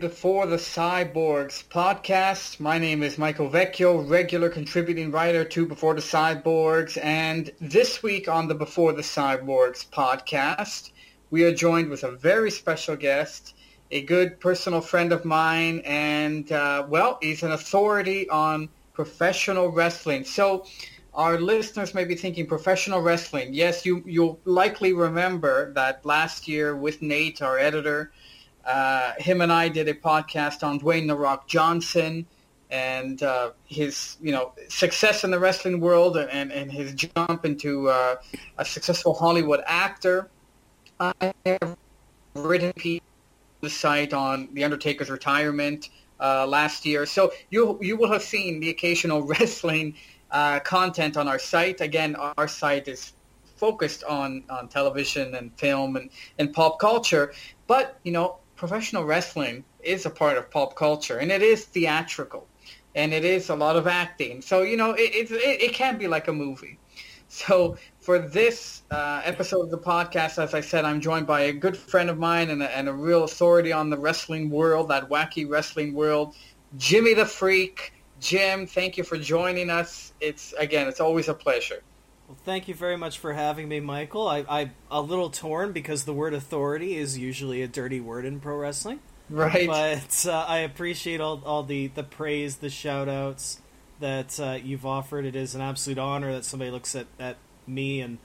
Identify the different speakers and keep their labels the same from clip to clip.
Speaker 1: Before the Cyborgs podcast. My name is Michael Vecchio, regular contributing writer to Before the Cyborgs, and this week on the Before the Cyborgs podcast, we are joined with a very special guest, a good personal friend of mine, and uh, well, he's an authority on professional wrestling. So our listeners may be thinking professional wrestling. Yes, you, you'll likely remember that last year with Nate, our editor, uh, him and I did a podcast on Dwayne The Rock Johnson and uh, his, you know, success in the wrestling world and, and his jump into uh, a successful Hollywood actor. I have written the site on The Undertaker's retirement uh, last year. So you, you will have seen the occasional wrestling uh, content on our site. Again, our site is focused on, on television and film and, and pop culture. But, you know, professional wrestling is a part of pop culture and it is theatrical and it is a lot of acting. So, you know, it, it, it can be like a movie. So for this uh, episode of the podcast, as I said, I'm joined by a good friend of mine and a, and a real authority on the wrestling world, that wacky wrestling world, Jimmy the Freak. Jim, thank you for joining us. It's again, it's always a pleasure.
Speaker 2: Well, thank you very much for having me, Michael. I, I a little torn because the word authority is usually a dirty word in pro wrestling.
Speaker 1: Right.
Speaker 2: But uh, I appreciate all, all the, the praise, the shout outs that uh, you've offered. It is an absolute honor that somebody looks at, at me and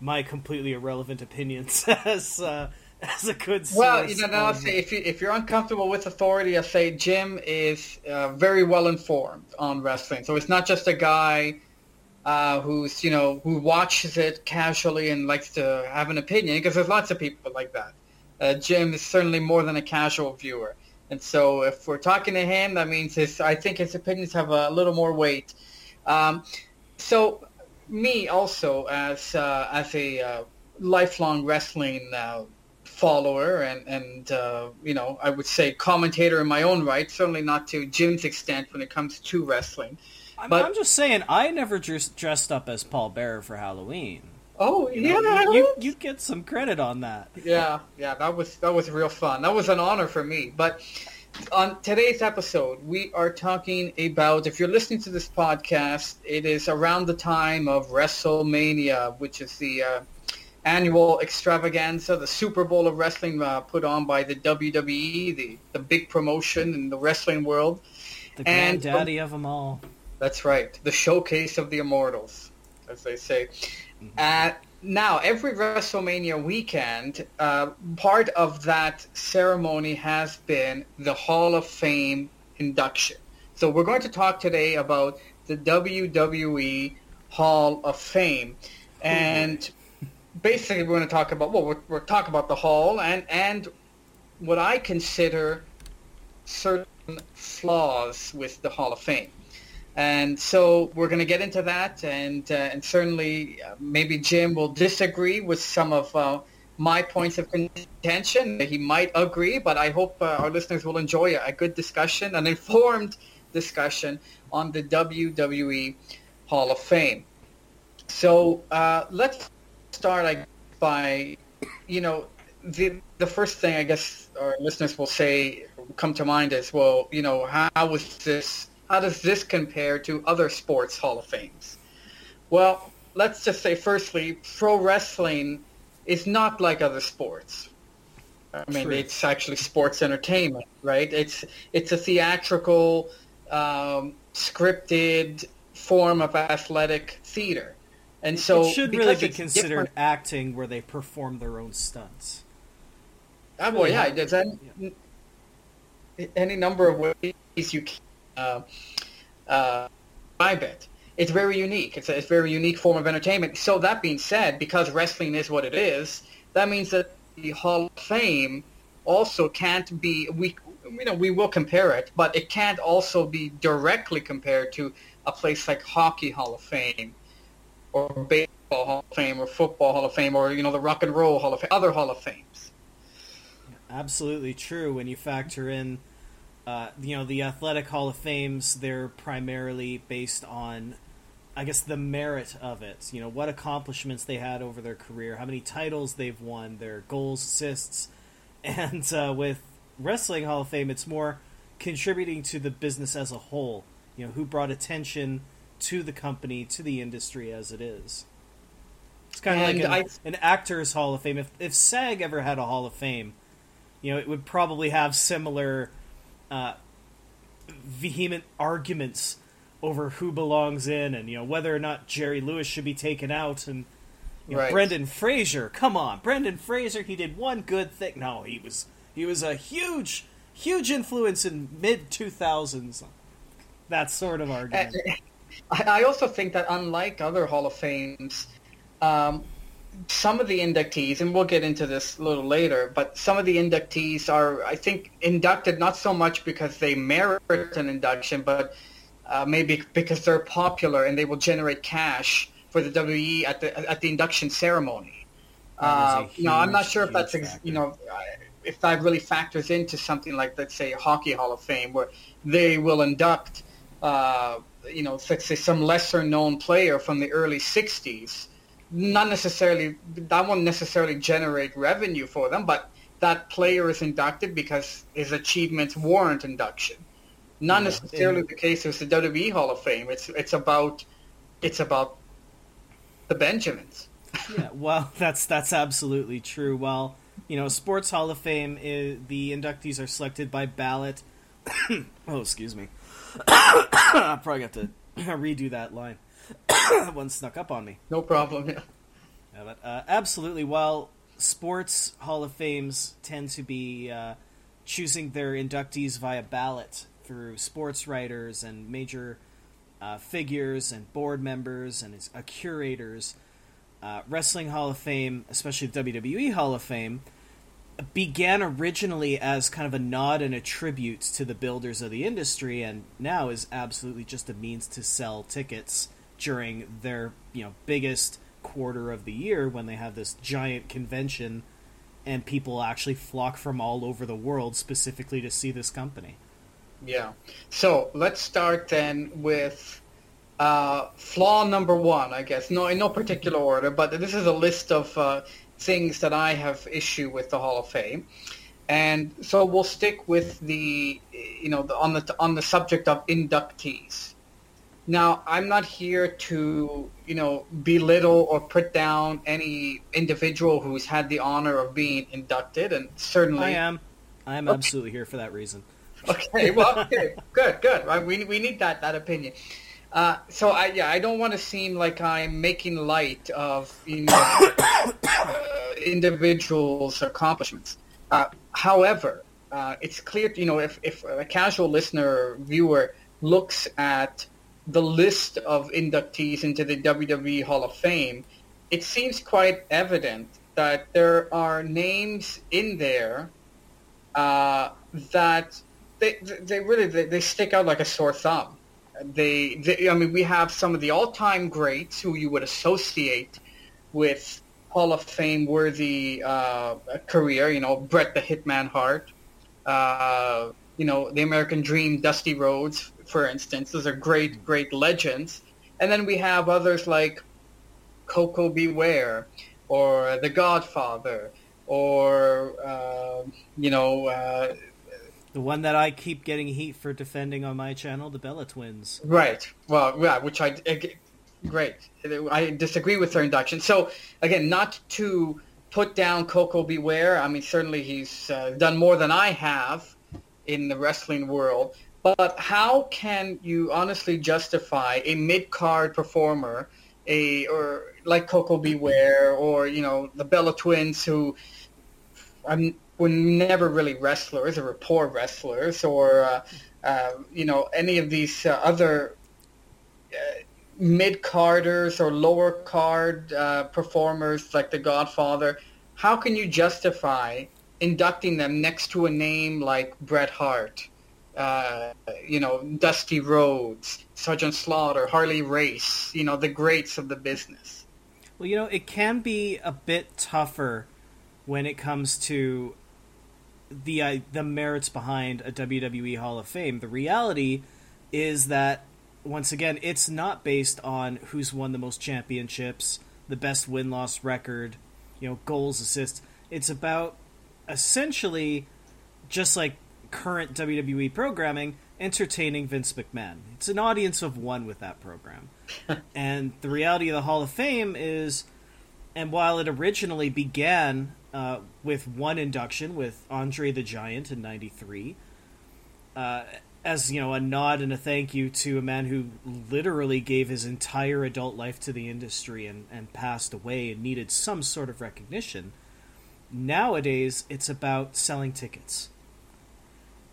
Speaker 2: my completely irrelevant opinions as uh, as a good source.
Speaker 1: Well, you know, I'll say if you if you're uncomfortable with authority, I say Jim is uh, very well informed on wrestling. So it's not just a guy uh, who's you know who watches it casually and likes to have an opinion because there's lots of people like that. Uh, Jim is certainly more than a casual viewer, and so if we're talking to him, that means his I think his opinions have a little more weight. Um, so me also as uh, as a uh, lifelong wrestling uh, follower and and uh, you know I would say commentator in my own right. Certainly not to Jim's extent when it comes to wrestling.
Speaker 2: I'm,
Speaker 1: but,
Speaker 2: I'm just saying, I never dressed, dressed up as Paul Bearer for Halloween.
Speaker 1: Oh
Speaker 2: You
Speaker 1: yeah,
Speaker 2: you, you get some credit on that.
Speaker 1: yeah, yeah. That was that was real fun. That was an honor for me. But on today's episode, we are talking about. If you're listening to this podcast, it is around the time of WrestleMania, which is the uh, annual extravaganza, the Super Bowl of wrestling uh, put on by the WWE, the the big promotion in the wrestling world.
Speaker 2: The
Speaker 1: And-
Speaker 2: granddaddy of them all.
Speaker 1: That's right. The showcase of the immortals, as they say. Uh, now, every WrestleMania weekend, uh, part of that ceremony has been the Hall of Fame induction. So we're going to talk today about the WWE Hall of Fame. And basically we're going to talk about, well, we're, we're talking about the Hall and, and what I consider certain flaws with the Hall of Fame. And so we're going to get into that, and uh, and certainly uh, maybe Jim will disagree with some of uh, my points of contention. He might agree, but I hope uh, our listeners will enjoy a, good discussion, an informed discussion on the WWE Hall of Fame. So uh, let's start by, you know, the the first thing I guess our listeners will say come to mind is, well, you know, how was this? How does this compare to other sports Hall of Fames? Well, let's just say, firstly, pro wrestling is not like other sports. I mean,
Speaker 2: True.
Speaker 1: it's actually sports entertainment, right? It's it's a theatrical, um, scripted form of athletic theater, and so
Speaker 2: it should really be considered
Speaker 1: different-
Speaker 2: acting where they perform their own stunts.
Speaker 1: Ah, well, yeah, there's any, any number of ways you can uh, uh, describe it. It's very unique. It's a, it's a very unique form of entertainment. So that being said, because wrestling is what it is, that means that the Hall of Fame also can't be we you know we will compare it, but it can't also be directly compared to a place like Hockey Hall of Fame or Baseball Hall of Fame or Football Hall of Fame or you know the Rock and Roll Hall of Fame, other Hall of Fames.
Speaker 2: Absolutely true. When you factor in, uh, you know, the athletic Hall of Fames, they're primarily based on, I guess, the merit of it. You know, what accomplishments they had over their career, how many titles they've won, their goals, assists, and uh, with wrestling Hall of Fame, it's more contributing to the business as a whole. You know, who brought attention to the company, to the industry as it is. It's kind of like an, I... an, actors Hall of Fame. If if SAG ever had a Hall of Fame, you know, it would probably have similar uh, vehement arguments over who belongs in, and you know whether or not Jerry Lewis should be taken out, and you know, right. Brendan Fraser. Come on, Brendan Fraser. He did one good thing. No, he was he was a huge huge influence in mid two thousands. That sort of argument.
Speaker 1: I also think that unlike other Hall of Fames, um, some of the inductees, and we'll get into this a little later, but some of the inductees are, I think, inducted not so much because they merit an induction, but uh, maybe because they're popular and they will generate cash for the WWE at the at the induction ceremony. Uh, huge, no, I'm not sure if that's ex- you know if that really factors into something like let's say Hockey Hall of Fame, where they will induct uh, you know let's say some lesser known player from the early '60s not necessarily that won't necessarily generate revenue for them, but that player is inducted because his achievements warrant induction. Not yeah, necessarily the case with the WWE Hall of Fame. It's it's about it's about the Benjamins.
Speaker 2: yeah, well, that's that's absolutely true. Well, you know, Sports Hall of Fame is, the inductees are selected by ballot. oh, excuse me. I probably got to redo that line. one snuck up on me.
Speaker 1: No problem. Yeah.
Speaker 2: yeah but, uh, absolutely. While sports Hall of Fames tend to be uh, choosing their inductees via ballot through sports writers and major uh, figures and board members and uh, curators, uh, Wrestling Hall of Fame, especially the WWE Hall of Fame, began originally as kind of a nod and a tribute to the builders of the industry, and now is absolutely just a means to sell tickets during their you know biggest quarter of the year when they have this giant convention and people actually flock from all over the world specifically to see this company.
Speaker 1: Yeah. So let's start then with uh, flaw number one, I guess. No, in no particular order, but this is a list of uh, things that I have issue with the Hall of Fame, and so we'll stick with the, you know, the, on the on the subject of inductees. Now, I'm not here to, you know, belittle or put down any individual who's had the honor of being inducted, and certainly I
Speaker 2: am. I am okay. absolutely here for that reason.
Speaker 1: Okay, well, okay, good, good. Right? We we need that that opinion. Uh, so I yeah, I don't want to seem like I'm making light of you know, uh, individuals' accomplishments. Uh, however, uh, it's clear, you know, if if a casual listener or viewer looks at the list of inductees into the WWE Hall of Fame, it seems quite evident that there are names in there uh, that they, they really they, they, stick out like a sore thumb. They, they, I mean, we have some of the all-time greats who you would associate with Hall of Fame worthy uh, career. You know, Bret the Hitman Hart. Uh, you know, the American Dream, Dusty Rhodes, for instance. Those are great, great legends. And then we have others like Koko B. Ware or The Godfather or, uh, you know... Uh,
Speaker 2: the one that I keep getting heat for defending on my channel, the Bella Twins.
Speaker 1: Right. Well, yeah, which I... Great. I disagree with their induction. So, again, not to put down Koko B. Ware. I mean, certainly he's uh, done more than I have in the wrestling world. But how can you honestly justify a mid-card performer, a or like Koko B. Ware or you know the Bella Twins, who um, were never really wrestlers or poor wrestlers, or uh, uh, you know any of these uh, other uh, mid-carders or lower card uh, performers like the Godfather. How can you justify inducting them next to a name like Bret Hart? Uh, you know, Dusty Rhodes, Sergeant Slaughter, Harley Race, you know, the greats of the business.
Speaker 2: Well, you know, it can be a bit tougher when it comes to the uh, the merits behind a WWE Hall of Fame. The reality is that once again, it's not based on who's won the most championships, the best win loss record, you know, goals, assists. It's about essentially just like current WWE programming, entertaining Vince McMahon. It's an audience of one with that program. and the reality of the Hall of Fame is, and while it originally began uh, with one induction with Andre the Giant in '93, uh, as you know, a nod and a thank you to a man who literally gave his entire adult life to the industry and, and passed away and needed some sort of recognition. Nowadays, it's about selling tickets.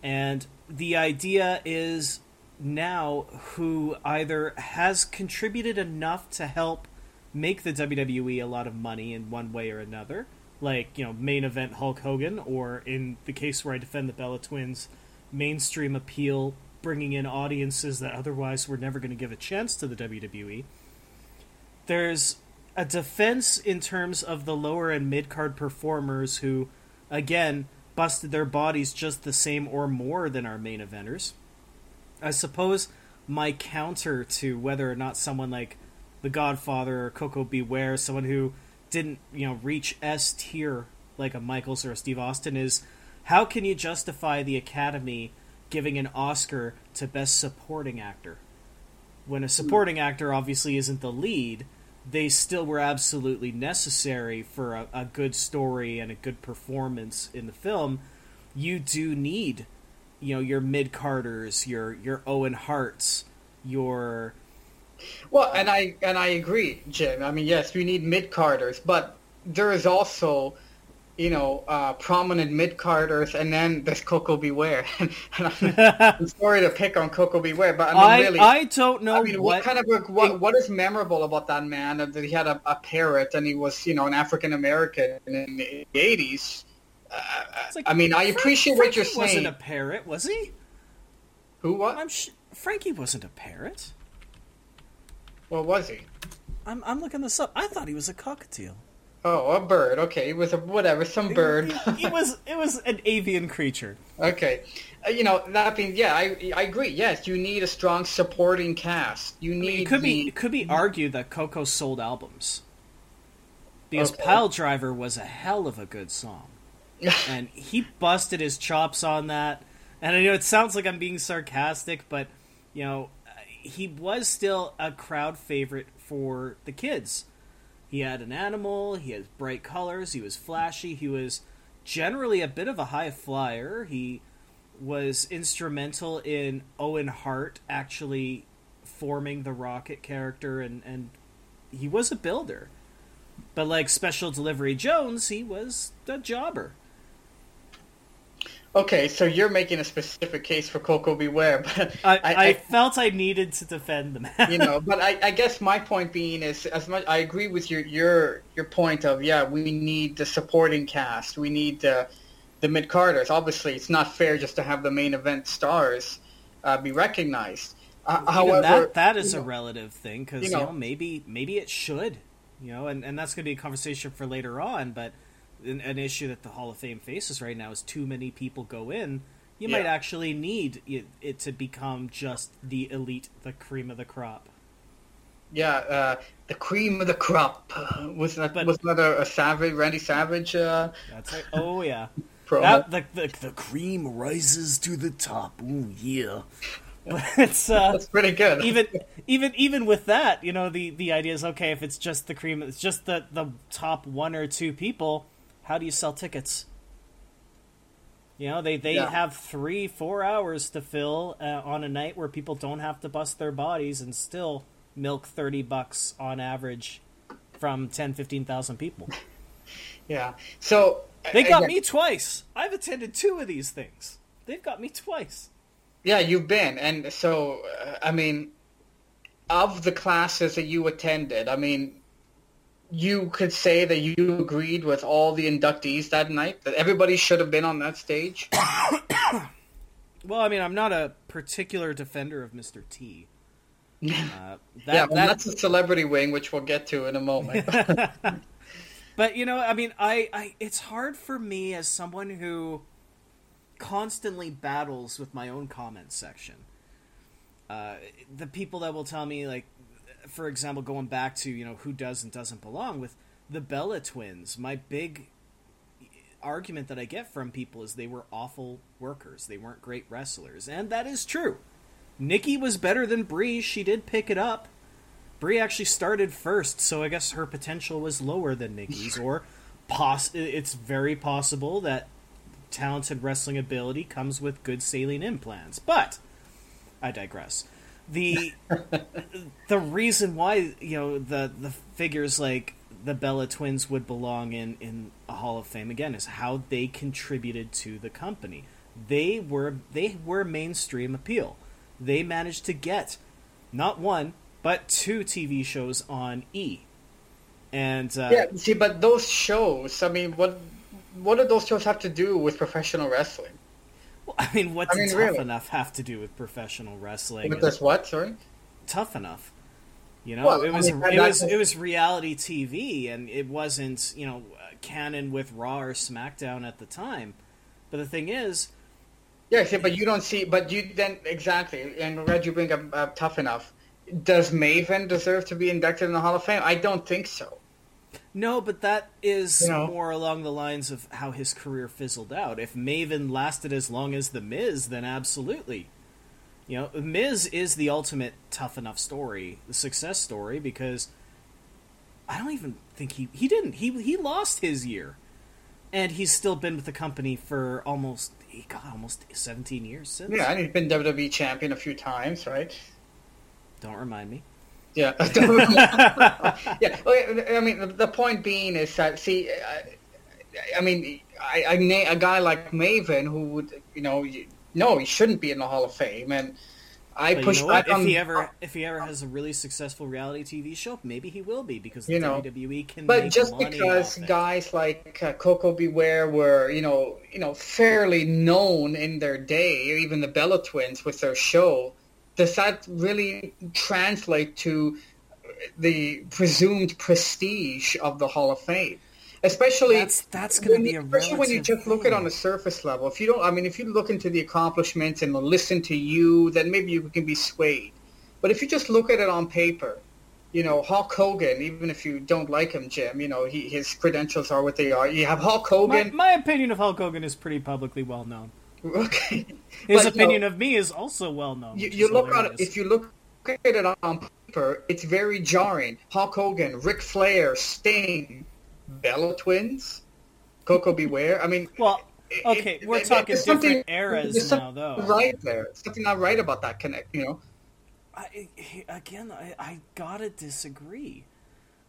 Speaker 2: And the idea is now who either has contributed enough to help make the WWE a lot of money in one way or another, like, you know, main event Hulk Hogan, or in the case where I defend the Bella Twins, mainstream appeal, bringing in audiences that otherwise were never going to give a chance to the WWE. There's a defense in terms of the lower and mid card performers who, again, busted their bodies just the same or more than our main eventers. I suppose my counter to whether or not someone like The Godfather or Koko B. Ware, someone who didn't, you know, reach S tier like a Michaels or a Steve Austin is how can you justify the Academy giving an Oscar to Best Supporting Actor? When a supporting actor obviously isn't the lead, they still were absolutely necessary for a, a good story and a good performance in the film. You do need, you know, your mid carders, your your Owen Harts, your
Speaker 1: well, and I and I agree, Jim. I mean, yes, we need mid carders, but there is also you know, uh, prominent mid carders, and then there's Koko B. Ware. and I'm, sorry to pick on Koko B. Ware, but I mean,
Speaker 2: I,
Speaker 1: really,
Speaker 2: I don't know.
Speaker 1: I mean, what, what kind of what, what is memorable about that man? That he had a, a parrot, and he was, you know, an African American in the '80s. Uh, like, I mean, I appreciate
Speaker 2: Frankie
Speaker 1: what you're saying.
Speaker 2: Wasn't a parrot, was he?
Speaker 1: Who? What?
Speaker 2: I'm sh- Frankie wasn't a parrot.
Speaker 1: What was he?
Speaker 2: I'm I'm looking this up. I thought he was a cockatiel.
Speaker 1: Oh, a bird. Okay, it was a whatever, some bird.
Speaker 2: it, it was it was an avian creature.
Speaker 1: Okay, uh, you know that being yeah, I I agree. Yes, you need a strong supporting cast. You need. I mean,
Speaker 2: it could
Speaker 1: the...
Speaker 2: be it could be argued that Koko sold albums because okay. Pile Driver was a hell of a good song, and he busted his chops on that. And I know it sounds like I'm being sarcastic, but you know he was still a crowd favorite for the kids he had an animal, he had bright colors, he was flashy, he was generally a bit of a high flyer. He was instrumental in Owen Hart actually forming the Rocket character and, and he was a builder. But like Special Delivery Jones, he was a jobber.
Speaker 1: Okay, so you're making a specific case for Coco Beware, Ware, but
Speaker 2: I, I, I, felt I needed to defend the man.
Speaker 1: you know, but I, I, guess my point being is, as much I agree with your your your point of yeah, we need the supporting cast, we need the the mid carders. Obviously, it's not fair just to have the main event stars uh, be recognized.
Speaker 2: Uh, however, that that is a know, relative thing because you, know, you know maybe maybe it should, you know, and and that's going to be a conversation for later on, but an, an, issue that the Hall of Fame faces right now is too many people go in. You yeah. might actually need it, it, to become just the elite, the cream of the crop.
Speaker 1: Yeah, uh, the cream of the crop. Was that but, was that a, a Savage, Randy Savage? Uh,
Speaker 2: that's right. Oh yeah. that, the, the the cream rises to the top. Ooh yeah. it's uh,
Speaker 1: that's pretty good.
Speaker 2: even even even with that, you know, the the idea is okay if it's just the cream, it's just the the top one or two people how do you sell tickets? You know, they, they yeah. have three, four hours to fill uh, on a night where people don't have to bust their bodies and still milk 30 bucks on average from 10, 15,000 people.
Speaker 1: yeah. So.
Speaker 2: They got again, me twice. I've attended two of these things. They've got me twice.
Speaker 1: Yeah, you've been. And so, uh, I mean, of the classes that you attended, I mean, you could say that you agreed with all the inductees that night that everybody should have been on that stage?
Speaker 2: Well i mean i'm not a particular defender of mr
Speaker 1: t. Uh, that, yeah well, that... that's a celebrity wing which we'll get to in a moment.
Speaker 2: But you know i mean I, I it's hard for me as someone who constantly battles with my own comment section. Uh, the people that will tell me like for example, going back to you know who does and doesn't belong with the Bella twins, my big argument that I get from people is they were awful workers. They weren't great wrestlers, and that is true. Nikki was better than Brie. She did pick it up. Brie actually started first, so I guess her potential was lower than Nikki's. or poss- it's very possible that talented wrestling ability comes with good saline implants. But I digress. The the reason why you know the the figures like the Bella twins would belong in in a Hall of Fame again is how they contributed to the company. They were they were mainstream appeal. They managed to get not one but two TV shows on E. And uh,
Speaker 1: yeah, see, but those shows, I mean, what what do those shows have to do with professional wrestling?
Speaker 2: Well, I mean, what does I mean, tough really? enough have to do with professional wrestling?
Speaker 1: With this what? Sorry,
Speaker 2: tough enough. You know, well, it was I mean, it was it was reality TV, and it wasn't you know canon with Raw or SmackDown at the time. But the thing is,
Speaker 1: yeah, see, but you don't see, but you then exactly, and Red, you bring up uh, tough enough. Does Maven deserve to be inducted in the Hall of Fame? I don't think so.
Speaker 2: No, but that is you know? more along the lines of how his career fizzled out. If Maven lasted as long as The Miz, then absolutely. You know, Miz is the ultimate tough enough story, the success story, because I don't even think he he didn't he he lost his year, and he's still been with the company for almost he got almost seventeen years since.
Speaker 1: Yeah, and he's been WWE champion a few times, right?
Speaker 2: Don't remind me.
Speaker 1: Yeah, yeah. I mean, the point being is that see, I, I mean, I, I, a guy like Maven who would, you know, no, he shouldn't be in the Hall of Fame. And I
Speaker 2: but
Speaker 1: push
Speaker 2: you know back on. If he ever, if he ever has a really successful reality TV show, maybe he will be because you know, WWE can. Be.
Speaker 1: But just because guys like uh, Koko B. Ware, you know, you know, fairly known in their day, even the Bella Twins with their show, does that really translate to the presumed prestige of the Hall of Fame? especially
Speaker 2: that's that's going to be a especially
Speaker 1: when you just look at it on a surface level. If you don't, I mean, if you look into the accomplishments and listen to you, then maybe you can be swayed. But if you just look at it on paper, you know, Hulk Hogan, even if you don't like him, Jim, you know, he, his credentials are what they are. You have Hulk Hogan.
Speaker 2: My, my opinion of Hulk Hogan is pretty publicly well known.
Speaker 1: Okay.
Speaker 2: His but, opinion you know, of me is also well known.
Speaker 1: You, you look at it, if you look at it on paper, it's very jarring. Hulk Hogan, Ric Flair, Sting, Bella Twins, Koko B. Ware. I mean,
Speaker 2: well, okay, it, we're it, talking different eras now, though.
Speaker 1: Right there, something not right about that connect. You know,
Speaker 2: I, again, I, I gotta disagree.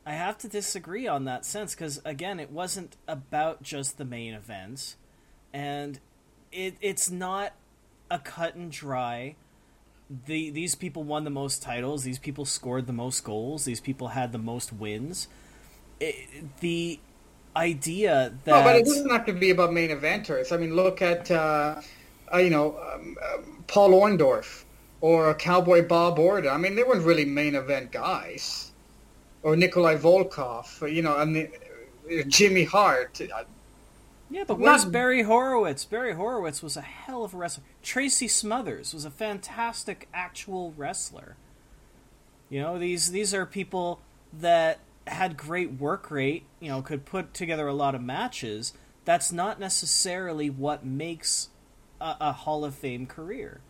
Speaker 2: I have to disagree on that sense because again, it wasn't about just the main events, and it it's not a cut and dry. The these people won the most titles. These people scored the most goals. These people had the most wins it, the idea that
Speaker 1: no, but it doesn't have to be about main eventers. I mean, look at uh, uh, you know um, uh, Paul Orndorff or Cowboy Bob Orton. I mean, they weren't really main event guys. Or Nikolai Volkov. You know, I mean, Jimmy Hart.
Speaker 2: Yeah, but where's Not... Barry Horowitz? Barry Horowitz was a hell of a wrestler. Tracy Smothers was a fantastic actual wrestler. You know, these these are people that had great work rate, you know, could put together a lot of matches, that's not necessarily what makes a, a Hall of Fame career.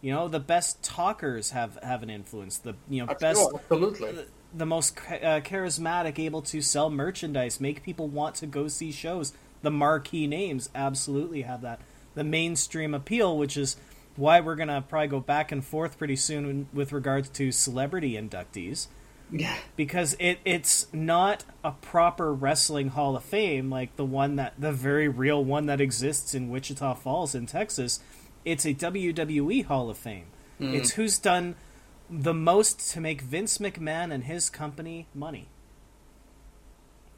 Speaker 2: You know, the best talkers have have an influence. The you know best,
Speaker 1: absolutely.
Speaker 2: The, the most uh, charismatic, able to sell merchandise, make people want to go see shows. The marquee names absolutely have that. The mainstream appeal, which is why we're gonna probably go back and forth pretty soon with regards to celebrity inductees
Speaker 1: yeah.
Speaker 2: Because it it's not a proper wrestling hall of fame like the one that the very real one that exists in Wichita Falls in Texas. It's a WWE Hall of Fame. Mm. It's who's done the most to make Vince McMahon and his company money.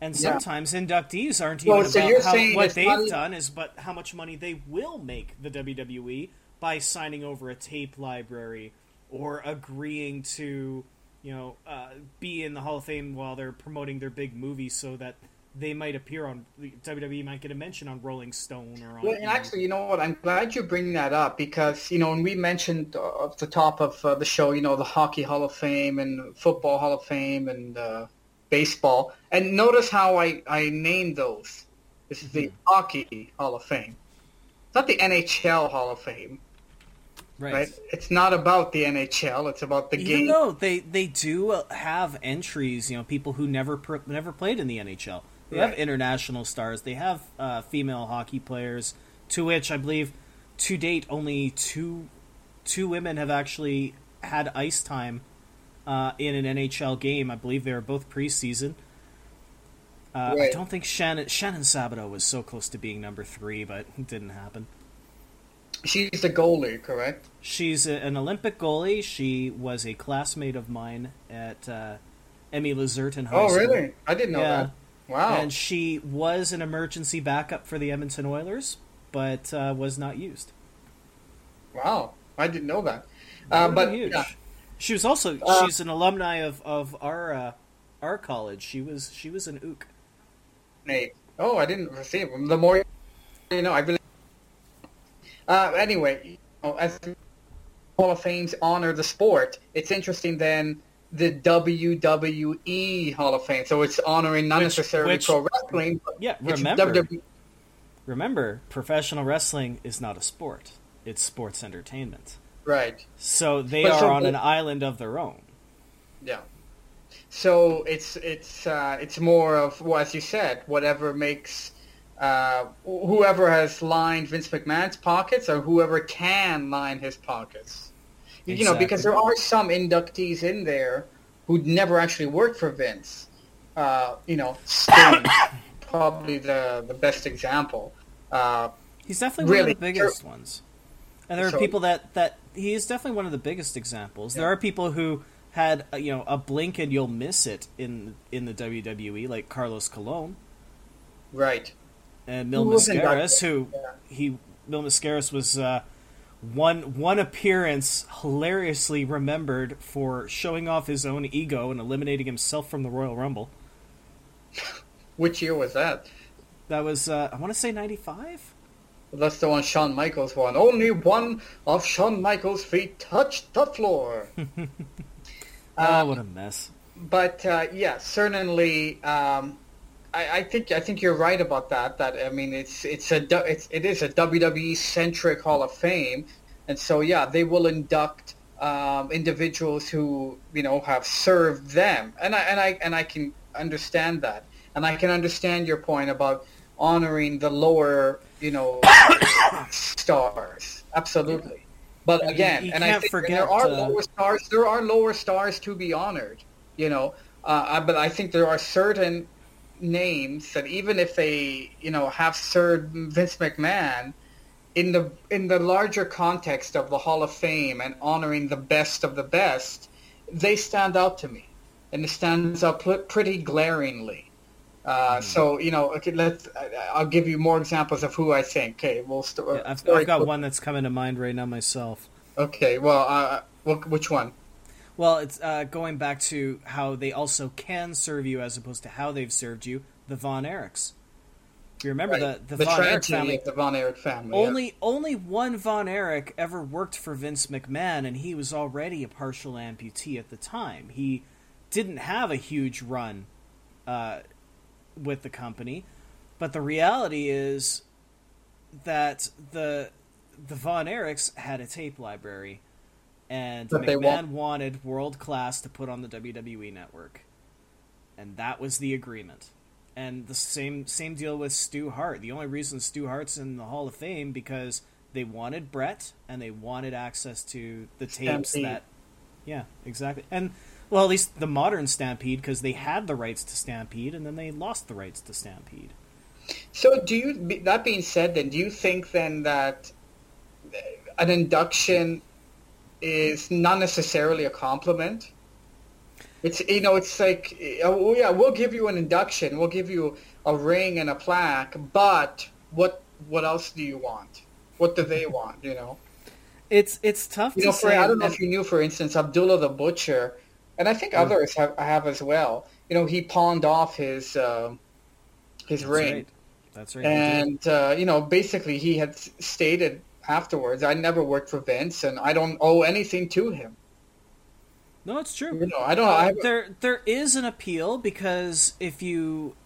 Speaker 2: And sometimes yeah. inductees aren't even well, so about how, what they've done, is but how much money they will make the WWE by signing over a tape library or agreeing to you know, uh, be in the Hall of Fame while they're promoting their big movie so that they might appear on the WWE might get a mention on Rolling Stone or on.
Speaker 1: Well, actually, you know what? I'm glad you bring that up because you know when we mentioned uh, at the top of uh, the show, you know, the Hockey Hall of Fame and Football Hall of Fame and uh, baseball, and notice how I I named those. This is the Hockey Hall of Fame. It's not the NHL Hall of Fame,
Speaker 2: Right.
Speaker 1: right? It's not about the NHL. It's about the
Speaker 2: Even
Speaker 1: game.
Speaker 2: No, they they do have entries, you know, people who never never played in the NHL. They have international stars. They have uh, female hockey players, to which I believe, to date, only two two women have actually had ice time uh, in an NHL game. I believe they were both preseason. Uh, I don't think Shannon Shannon Szabados was so close to being number three, but it didn't happen.
Speaker 1: She's the goalie, correct?
Speaker 2: She's a, an Olympic goalie. She was a classmate of mine at uh, M.E. LaZerte in high
Speaker 1: Oh,
Speaker 2: school.
Speaker 1: really? I didn't know
Speaker 2: Yeah.
Speaker 1: that. Wow.
Speaker 2: And she was an emergency backup for the Edmonton Oilers, but uh, was not used.
Speaker 1: Wow. I didn't know that. Uh, but
Speaker 2: huge.
Speaker 1: yeah,
Speaker 2: She was also
Speaker 1: Uh,
Speaker 2: she's an alumni of, of our uh, our college. She was she was an ook.
Speaker 1: Nate. Oh, I didn't them. The more you know, I believe. Uh, anyway, you know, as Hall of Fame's honor the sport, it's interesting then the WWE Hall of Fame. So it's honoring not
Speaker 2: Which-
Speaker 1: necessarily
Speaker 2: which-
Speaker 1: pro wrestling, but
Speaker 2: Yeah, remember
Speaker 1: WWE.
Speaker 2: remember professional wrestling is not a sport. It's sports entertainment.
Speaker 1: Right.
Speaker 2: So they
Speaker 1: But
Speaker 2: are
Speaker 1: so-
Speaker 2: on an island of their own.
Speaker 1: Yeah. So it's it's uh, it's more of well, as you said, whatever makes uh, whoever has lined Vince McMahon's pockets or whoever can line his pockets. You know, because there are some inductees in there who'd never actually worked for Vince. Uh, you know, Sting, probably the the best example. Uh,
Speaker 2: He's definitely one of the biggest ones. And there are
Speaker 1: So-
Speaker 2: people that that he is definitely one of the biggest examples. There are people who had uh, you know a blink and you'll miss it in in the WWE, like Carlos Colon
Speaker 1: right.
Speaker 2: and Mil Mascaras, who
Speaker 1: Yeah.
Speaker 2: he Mil Mascaras was uh, one one appearance hilariously remembered for showing off his own ego and eliminating himself from the Royal Rumble.
Speaker 1: Which year was that?
Speaker 2: That was uh, I want to say ninety five.
Speaker 1: That's the one Shawn Michaels won. Only one of Shawn Michaels' feet touched the floor.
Speaker 2: Oh,
Speaker 1: Uh,
Speaker 2: what a mess!
Speaker 1: but uh, yeah, certainly, um, I, I think I think you're right about that. That I mean, it's it's a it's, it is a WWE centric Hall of Fame, and so yeah, they will induct um, individuals who you know have served them, and I and I and I can understand that, and I can understand your point about honoring the lower you know stars. Absolutely. But
Speaker 2: And you-
Speaker 1: again,
Speaker 2: you
Speaker 1: and I think
Speaker 2: forget,
Speaker 1: there are
Speaker 2: uh,
Speaker 1: lower stars. There are lower stars to be honored. You know, uh, I- but I think there are certain names that even if they, you know, have served Vince McMahon in the in the larger context of the Hall of Fame and honoring the best of the best, they stand out to me, and it stands out pretty glaringly. Uh, So you know, okay, let's. I'll give you more examples of who I think. Okay, we'll start.
Speaker 2: Yeah, I've, I've got one that's coming to mind right now myself.
Speaker 1: Okay, well, uh, which one?
Speaker 2: Well, it's uh, going back to how they also can serve you as opposed to how they've served you. The Von Erichs. You remember
Speaker 1: Right.
Speaker 2: the the, Von Erich family?
Speaker 1: the Von Erich family. yeah.
Speaker 2: Only only one Von Erich ever worked for Vince McMahon, and he was already a partial amputee at the time. He didn't have a huge run uh, with the company, but the reality is that the the Von Erichs had a tape library, and
Speaker 1: they
Speaker 2: McMahon
Speaker 1: want-
Speaker 2: wanted world class to put on the WWE network, and that was the agreement. And the same same deal with Stu Hart. The only reason Stu Hart's in the Hall of Fame because they wanted Bret and they wanted access to the tapes
Speaker 1: Stampede.
Speaker 2: that. Yeah, exactly. And well, at least the modern Stampede because they had the rights to Stampede and then they lost the rights to Stampede.
Speaker 1: So, do you? That being said, then, do you think then that an induction is not necessarily a compliment? It's you know, it's like, oh, oh yeah, we'll give you an induction, we'll give you a ring and a plaque, but what what else do you want? What do they want? You know.
Speaker 2: It's it's tough
Speaker 1: You
Speaker 2: to
Speaker 1: know, for,
Speaker 2: say.
Speaker 1: I don't know if you knew, for instance, Abdullah the Butcher, and I think others have, have as well. You know, he pawned off his uh, his
Speaker 2: That's
Speaker 1: ring,
Speaker 2: right. That's right.
Speaker 1: and uh, you know, basically, he had stated afterwards, "I never worked for Vince, and I don't owe anything to him."
Speaker 2: no, it's true.
Speaker 1: You know, I don't. I,
Speaker 2: there there is an appeal because if you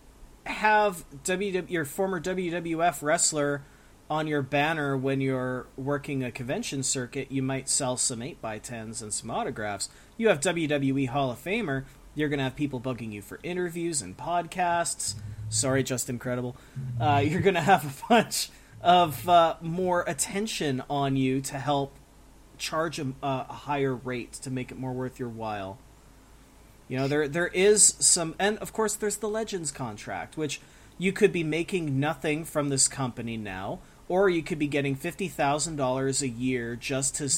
Speaker 2: have WW, your former WWF wrestler on your banner when you're working a convention circuit, you might sell some 8x10s and some autographs. You have WWE Hall of Famer, you're going to have people bugging you for interviews and podcasts. Sorry, just incredible. Uh, you're going to have a bunch of uh, more attention on you to help charge a, a higher rate to make it more worth your while. You know, there there is some, and of course, there's the Legends contract, which you could be making nothing from this company now, or you could be getting fifty thousand dollars a year just to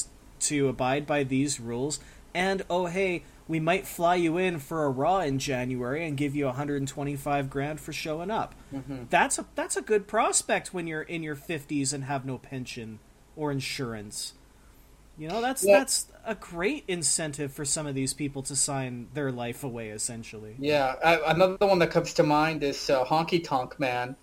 Speaker 2: to abide by these rules. And oh hey, we might fly you in for a Raw in January and give you 125 grand for showing up. Mm-hmm. That's a that's a good prospect when you're in your 50s and have no pension or insurance. You know, that's yeah. that's a great incentive for some of these people to sign their life away essentially.
Speaker 1: Yeah, another one that comes to mind is uh, Honky Tonk Man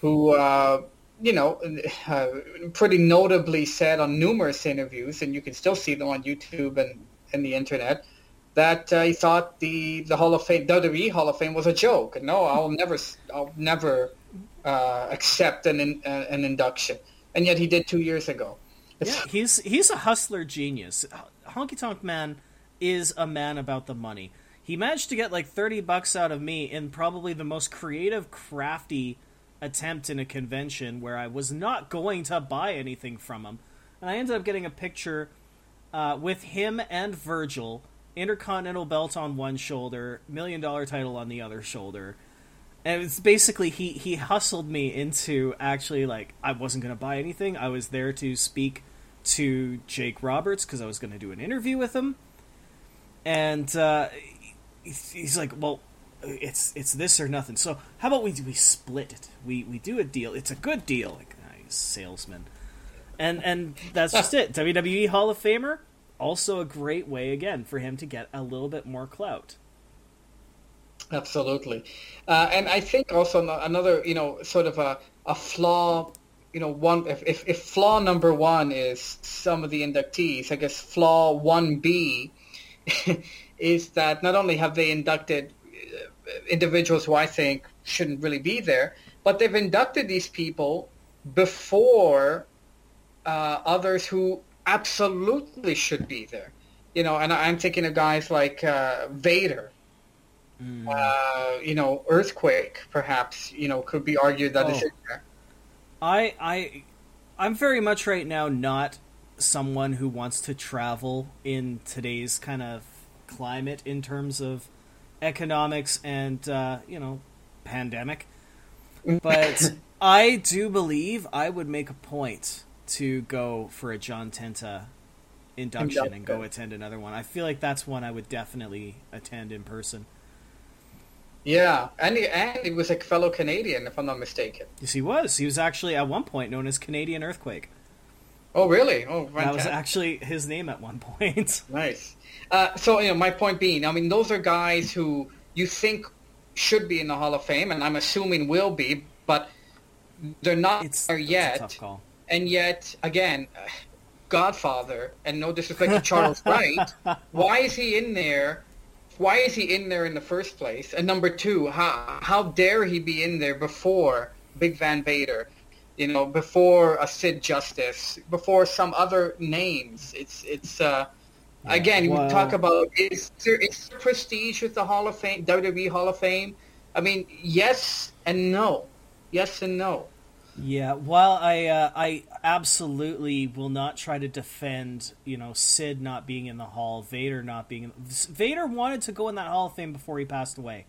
Speaker 1: who uh, you know, uh, pretty notably said on numerous interviews, and you can still see them on YouTube and, and the internet, that uh, he thought the, the Hall of Fame, WWE Hall of Fame was a joke. No, I'll never, I'll never uh, accept an, uh, an induction. And yet he did two years ago.
Speaker 2: Yeah, he's, he's a hustler genius. Honky Tonk Man is a man about the money. He managed to get like 30 bucks out of me in probably the most creative, crafty attempt in a convention where I was not going to buy anything from him. And I ended up getting a picture uh, with him and Virgil, Intercontinental belt on one shoulder, million dollar title on the other shoulder. And it's basically he he hustled me into actually like I wasn't going to buy anything. I was there to speak to Jake Roberts because I was going to do an interview with him. And uh, he's like, "Well, it's it's this or nothing. So how about we we split it? We we do a deal. It's a good deal. Like nice salesman, and and that's just it. WWE Hall of Famer, also a great way again for him to get a little bit more clout.
Speaker 1: Absolutely, uh, and I think also another you know sort of a a flaw. You know, one if, if, if flaw number one is some of the inductees, I guess flaw one B is that not only have they inducted individuals who I think shouldn't really be there, but they've inducted these people before uh, others who absolutely should be there. You know, and I'm thinking of guys like uh, Vader. Mm. Uh, you know, Earthquake, perhaps. You know, could be argued that oh. is in there.
Speaker 2: I, I, I'm very much right now not someone who wants to travel in today's kind of climate in terms of economics and uh, you know pandemic. But I do believe I would make a point to go for a John Tenta induction and go attend another one. I feel like that's one I would definitely attend in person.
Speaker 1: Yeah, and he, and he was a fellow Canadian, if I'm not mistaken.
Speaker 2: Yes, he was. He was actually at one point known as Canadian Earthquake.
Speaker 1: Oh, really? Oh,
Speaker 2: fantastic. that was actually his name at one point.
Speaker 1: nice. Uh, so, you know, my point being, I mean, those are guys who you think should be in the Hall of Fame, and I'm assuming will be, but they're not it's, there yet. And yet, again, Godfather, and no disrespect to Charles Wright, why is he in there? Why is he in there in the first place? And number two, how how dare he be in there before Big Van Vader? You know, before a Sid Justice, before some other names. It's it's. Uh. Again, well, we talk about is there is there prestige with the Hall of Fame, WWE Hall of Fame? I mean, yes and no, yes and no.
Speaker 2: Yeah, while I uh, I absolutely will not try to defend, you know, Sid not being in the Hall, Vader not being in, Vader wanted to go in that Hall of Fame before he passed away,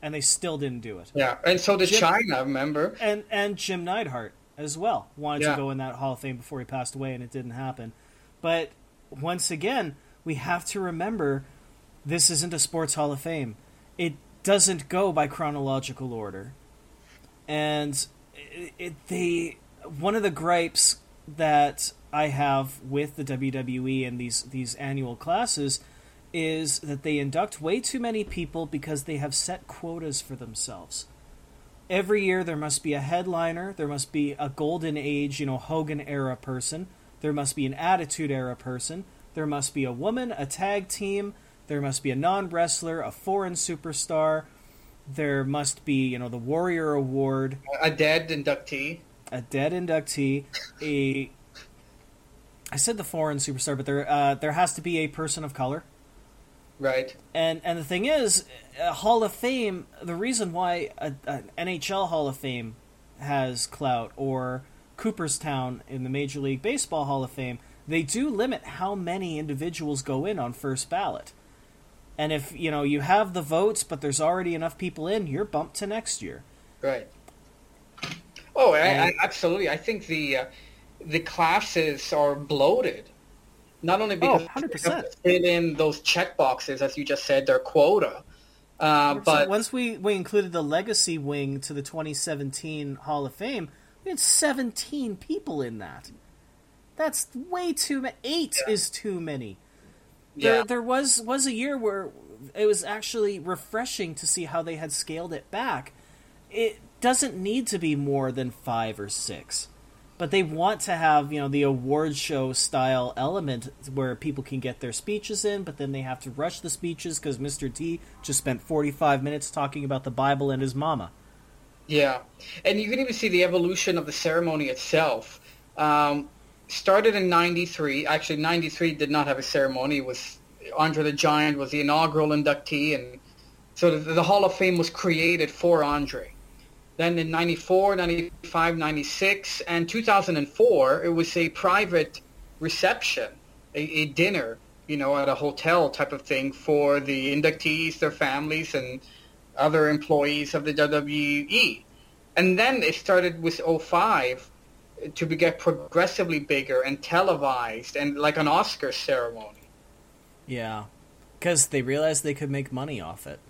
Speaker 2: and they still didn't do it.
Speaker 1: Yeah, and so did Jim, Chyna, remember?
Speaker 2: And and Jim Neidhart as well wanted yeah. to go in that Hall of Fame before he passed away, and it didn't happen. But once again, we have to remember this isn't a sports hall of fame. It doesn't go by chronological order. And it, it, they one of the gripes that I have with the WWE and these these annual classes is that they induct way too many people because they have set quotas for themselves. Every year there must be a headliner, there must be a golden age, you know, Hogan era person, there must be an Attitude Era person. There must be a woman, a tag team. There must be a non wrestler, a foreign superstar. There must be, you know, the Warrior Award,
Speaker 1: a dead inductee,
Speaker 2: a dead inductee, a I said the foreign superstar, but there uh, there has to be a person of color.
Speaker 1: Right.
Speaker 2: And and the thing is, a Hall of Fame. The reason why a, an NHL Hall of Fame has clout, or Cooperstown in the Major League Baseball Hall of Fame, they do limit how many individuals go in on first ballot. And if you know you have the votes, but there's already enough people in, you're bumped to next year.
Speaker 1: Right. Oh, I, I, absolutely. I think the uh, the classes are bloated. Not only because
Speaker 2: oh, 100%. they
Speaker 1: fit in those check boxes, as you just said, their quota. Uh, but
Speaker 2: once we, we included the legacy wing to the 2017 Hall of Fame, we had 17 people in that. That's way too many. Eight yeah. is too many. There, yeah. there was was a year where it was actually refreshing to see how they had scaled it back. It doesn't need to be more than five or six but they want to have you know the award show style element where people can get their speeches in but then they have to rush the speeches because mr t just spent 45 minutes talking about the bible and his mama
Speaker 1: yeah and you can even see the evolution of the ceremony itself um, started in 93 actually 93 did not have a ceremony it was andre the giant was the inaugural inductee and so the, the hall of fame was created for andre then in 94, 95, 96, and 2004, it was a private reception, a, a dinner, you know, at a hotel type of thing for the inductees, their families, and other employees of the WWE. And then it started with 05 to get progressively bigger and televised and like an Oscar ceremony.
Speaker 2: Yeah, because they realized they could make money off it.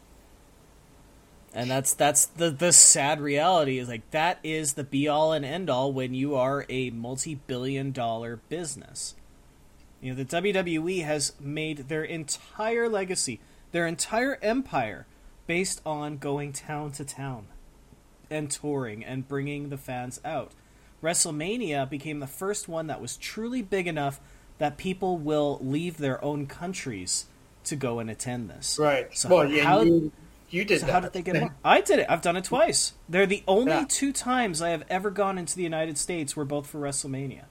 Speaker 2: And that's that's the the sad reality is like that is the be all and end all when you are a multi-billion dollar business. You know the WWE has made their entire legacy their entire empire based on going town to town and touring and bringing the fans out WrestleMania became the first one that was truly big enough that people will leave their own countries to go and attend this.
Speaker 1: Right.
Speaker 2: So
Speaker 1: well, yeah,
Speaker 2: how,
Speaker 1: you, you did
Speaker 2: so
Speaker 1: that.
Speaker 2: how did they get more? I did it. I've done it twice. They're the only yeah. two times I have ever gone into the United States were both for WrestleMania.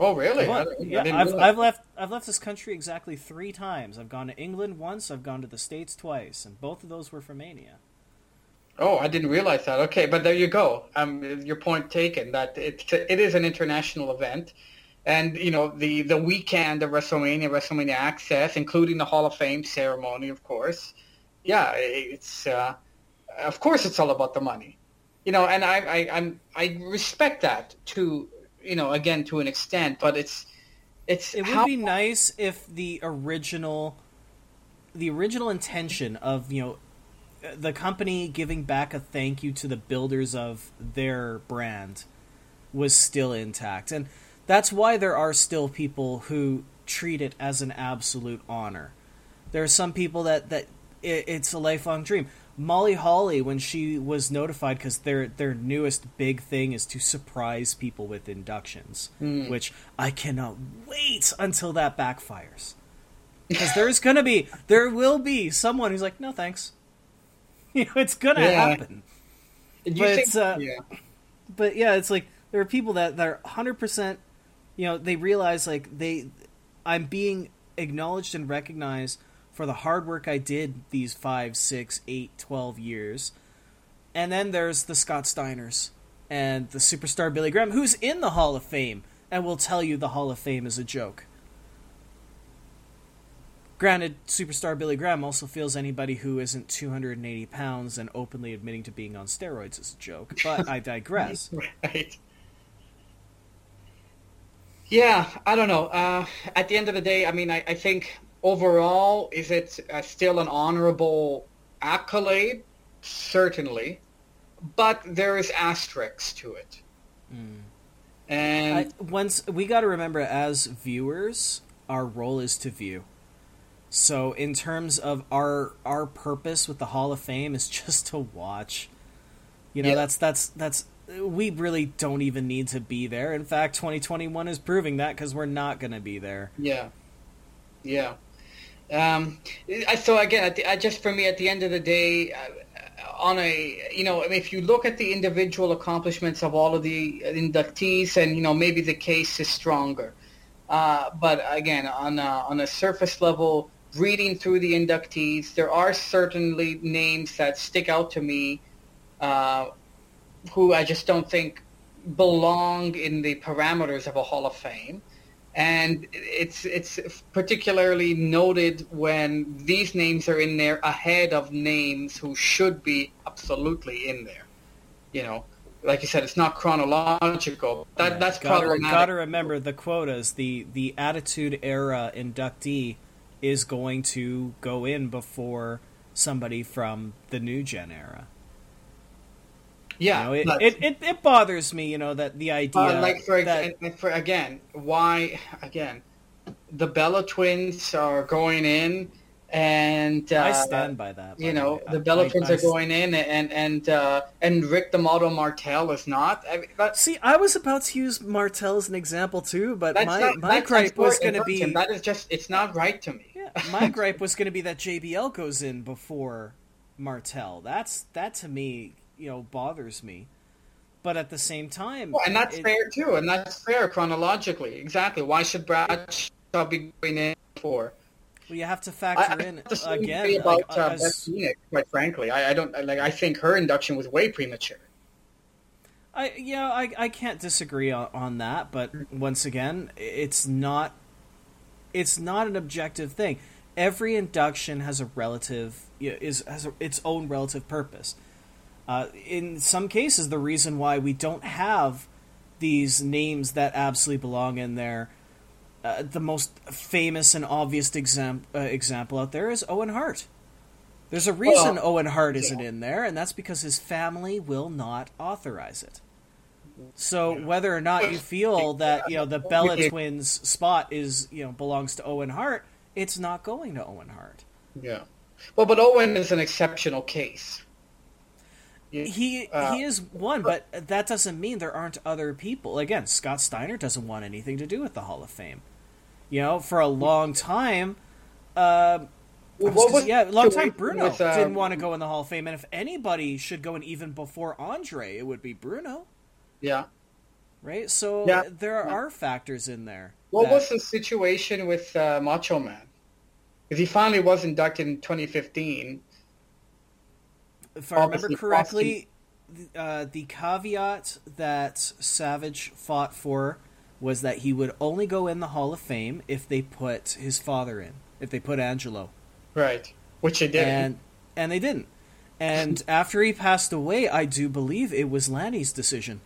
Speaker 1: Oh really?
Speaker 2: I, yeah, I've, I've left I've left this country exactly three times. I've gone to England once. I've gone to the States twice, and both of those were for Mania.
Speaker 1: Oh, I didn't realize that. Okay, but there you go. Um, your point taken. That it it is an international event, and you know the the weekend of WrestleMania, WrestleMania Axxess, including the Hall of Fame ceremony, of course yeah, it's uh, of course it's all about the money, you know, and I, I I'm I respect that to you know again to an extent, but it's it's
Speaker 2: it would how... be nice if the original the original intention of you know the company giving back a thank you to the builders of their brand was still intact and that's why there are still people who treat it as an absolute honor there are some people that that it, it's a lifelong dream. Molly Holly, when she was notified, because their their newest big thing is to surprise people with inductions, mm. which I cannot wait until that backfires. Because there's gonna be, there will be someone who's like, no thanks. It's gonna yeah. happen. but think, it's, uh, yeah. but yeah, it's like there are people that that are hundred percent. You know, they realize like they, I'm being acknowledged and recognized for the hard work I did these five, six, eight, twelve years. And then there's the Scott Steiners and the superstar Billy Graham, who's in the Hall of Fame and will tell you the Hall of Fame is a joke. Granted, superstar Billy Graham also feels anybody who isn't 280 pounds and openly admitting to being on steroids is a joke, but I digress.
Speaker 1: right. Yeah, I don't know. Uh, at the end of the day, I mean, I, I think overall, is it uh, still an honorable accolade? Certainly, but there is asterisks to it. Mm. And
Speaker 2: I, once we got to remember, as viewers, our role is to view. So, in terms of our our purpose with the Hall of Fame, is just to watch. You know, yeah. that's that's that's we really don't even need to be there. In fact, 2021 is proving that because we're not going to be there.
Speaker 1: Yeah, yeah. Um, so again, I just for me, at the end of the day, uh, on a you know if you look at the individual accomplishments of all of the inductees, and you know maybe the case is stronger. Uh, but again, on a, on a surface level, reading through the inductees, there are certainly names that stick out to me, uh, who I just don't think belong in the parameters of a Hall of Fame and it's it's particularly noted when these names are in there ahead of names who should be absolutely in there. You know, like you said, it's not chronological. That yeah, that's
Speaker 2: gotta, problematic. Got to remember the quotas. The the Attitude Era inductee is going to go in before somebody from the New Gen era.
Speaker 1: Yeah,
Speaker 2: you know, it, it, it, it, bothers me, you know, that the idea. Uh,
Speaker 1: like for,
Speaker 2: that...
Speaker 1: for again, why again, the Bella twins are going in, and uh,
Speaker 2: I stand by that.
Speaker 1: You know, the Bella I, twins I, are going in, and and uh, and Rick the Model Martel is not. I mean, but,
Speaker 2: See, I was about to use Martel as an example too, but my not, my gripe was going to be
Speaker 1: that is just it's not right to me.
Speaker 2: Yeah, my gripe was going to be that JBL goes in before Martel. That's that to me you know bothers me but at the same time
Speaker 1: well, and that's it, fair too and that's fair chronologically exactly why should bradshaw be going in for
Speaker 2: well you have to factor I, in I again
Speaker 1: about like, uh, Phoenix, quite frankly. I, I, don't like i think her induction was way premature.
Speaker 2: I yeah I, I can't disagree on, on that but once again it's not it's not an objective thing. Every induction has a relative is has a, its own relative purpose. Uh, in some cases, the reason why we don't have these names that absolutely belong in there, uh, the most famous and obvious exam- uh, example out there is Owen Hart. There's a reason well, Owen Hart isn't yeah. in there, and that's because his family will not authorize it. So whether or not you feel that you know the Bella twins spot is you know belongs to Owen Hart, it's not going to Owen Hart.
Speaker 1: Yeah, well, but Owen is an exceptional case
Speaker 2: he uh, he is one, but that doesn't mean there aren't other people. Again, Scott Steiner doesn't want anything to do with the Hall of Fame. You know, for a long time, uh, was, yeah, long time Bruno with, um, didn't want to go in the Hall of Fame, and if anybody should go in even before Andre, it would be Bruno.
Speaker 1: Yeah.
Speaker 2: Right. So yeah. there are factors in there.
Speaker 1: What that... was the situation with uh, Macho Man? Because he finally was inducted in 2015
Speaker 2: if I remember correctly, uh, the caveat that Savage fought for was that he would only go in the Hall of Fame if they put his father in, if they put Angelo.
Speaker 1: Right, which they did,
Speaker 2: and and they didn't. And after he passed away, I do believe it was Lanny's decision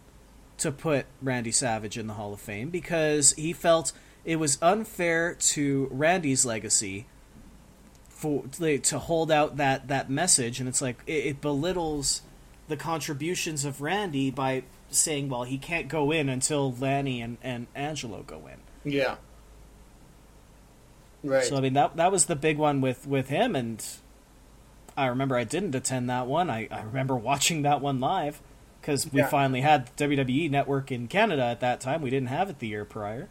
Speaker 2: to put Randy Savage in the Hall of Fame because he felt it was unfair to Randy's legacy for to hold out that that message, and it's like it, it belittles the contributions of Randy by saying, well, he can't go in until Lanny and, and Angelo go in.
Speaker 1: Yeah. Right.
Speaker 2: So I mean that that was the big one with with him, and I remember I didn't attend that one. I, I remember watching that one live because we yeah. finally had WWE Network in Canada at that time. We didn't have it the year prior.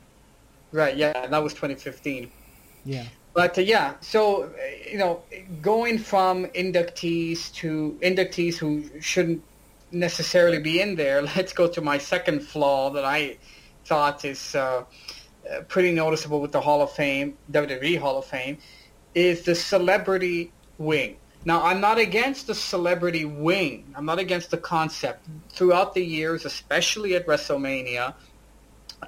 Speaker 1: Right. Yeah, that was 2015.
Speaker 2: Yeah.
Speaker 1: But uh, yeah, so you know, going from inductees to inductees who shouldn't necessarily be in there. Let's go to my second flaw that I thought is uh, uh pretty noticeable with the Hall of Fame, WWE Hall of Fame, is the celebrity wing. Now, I'm not against the celebrity wing. I'm not against the concept. Throughout the years, especially at WrestleMania,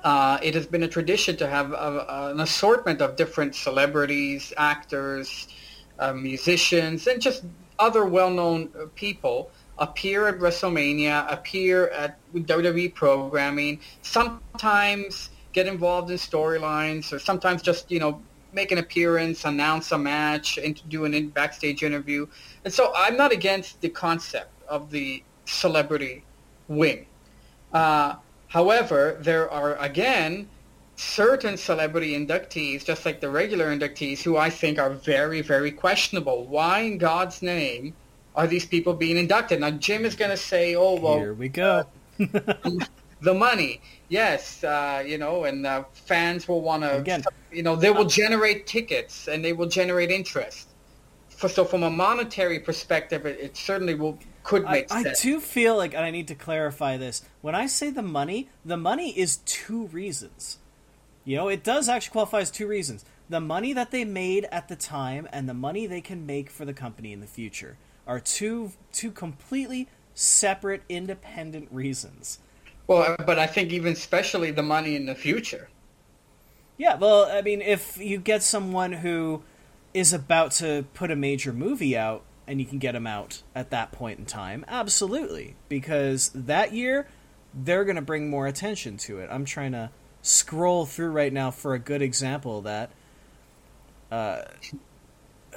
Speaker 1: uh, it has been a tradition to have a, an assortment of different celebrities, actors, uh, musicians, and just other well-known people appear at WrestleMania, appear at WWE programming, sometimes get involved in storylines, or sometimes just, you know, make an appearance, announce a match, and do an in backstage interview. And so I'm not against the concept of the celebrity wing. Uh, However, there are, again, certain celebrity inductees, just like the regular inductees, who I think are very, very questionable. Why in God's name are these people being inducted? Now, Jim is going to say, oh, well...
Speaker 2: Here we go.
Speaker 1: the money, yes, uh, you know, and uh, fans will want to, you know, they will generate tickets and they will generate interest. for, so from a monetary perspective, it, it certainly will could make
Speaker 2: I,
Speaker 1: sense.
Speaker 2: I do feel like, and I need to clarify this. When I say the money, the money is two reasons. You know, it does actually qualify as two reasons. The money that they made at the time and the money they can make for the company in the future are two two completely separate, independent reasons.
Speaker 1: Well, but I think even especially the money in the future.
Speaker 2: Yeah, well, I mean, if you get someone who is about to put a major movie out and you can get them out at that point in time, absolutely, because that year they're going to bring more attention to it. I'm trying to scroll through right now for a good example of that. Uh,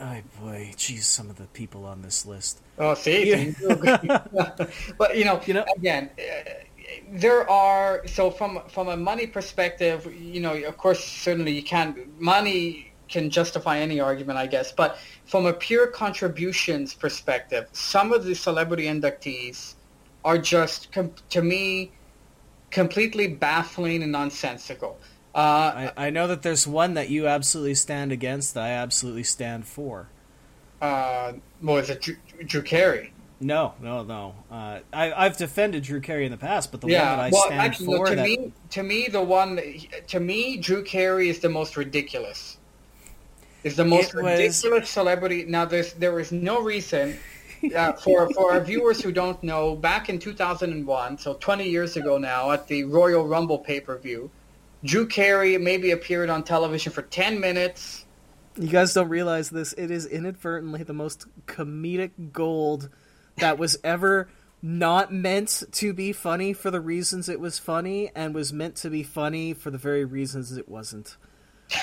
Speaker 2: oh boy, geez, some of the people on this list.
Speaker 1: Oh, see,
Speaker 2: Yeah.
Speaker 1: but you know,
Speaker 2: You know-
Speaker 1: again, uh, there are so from from a money perspective, you know, of course, certainly you can't money can justify any argument, I guess, but from a pure contributions perspective, some of the celebrity inductees are just com- to me completely baffling and nonsensical. Uh,
Speaker 2: I, I know that there's one that you absolutely stand against that I absolutely stand for.
Speaker 1: uh, what was it, Drew, Drew Carey?
Speaker 2: No, no, no. Uh, I, I've defended Drew Carey in the past, but the
Speaker 1: yeah,
Speaker 2: one that I
Speaker 1: well,
Speaker 2: stand
Speaker 1: actually, no,
Speaker 2: for
Speaker 1: to
Speaker 2: that
Speaker 1: me, to me, the one, to me, Drew Carey is the most ridiculous. Is the most
Speaker 2: was-
Speaker 1: ridiculous celebrity. Now, there's there is no reason uh, for for our viewers who don't know. Back in 2001, so 20 years ago now, at the Royal Rumble pay per view, Drew Carey maybe appeared on television for 10 minutes.
Speaker 2: You guys don't realize this. It is inadvertently the most comedic gold that was ever not meant to be funny for the reasons it was funny and was meant to be funny for the very reasons it wasn't.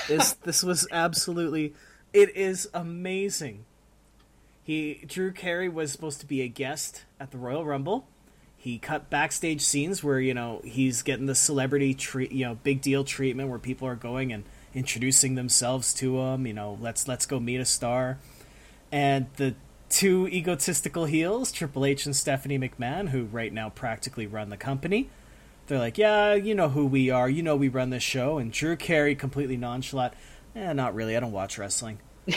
Speaker 2: This this was absolutely it is amazing. He Drew Carey was supposed to be a guest at the Royal Rumble. He cut backstage scenes where you know he's getting the celebrity treat, you know, big deal treatment where people are going and introducing themselves to him. You know, let's let's go meet a star. And the two egotistical heels, Triple H and Stephanie McMahon, who right now practically run the company, they're like, "Yeah, you know who we are. You know we run this show." And Drew Carey, completely nonchalant, "Eh, not really. I don't watch wrestling.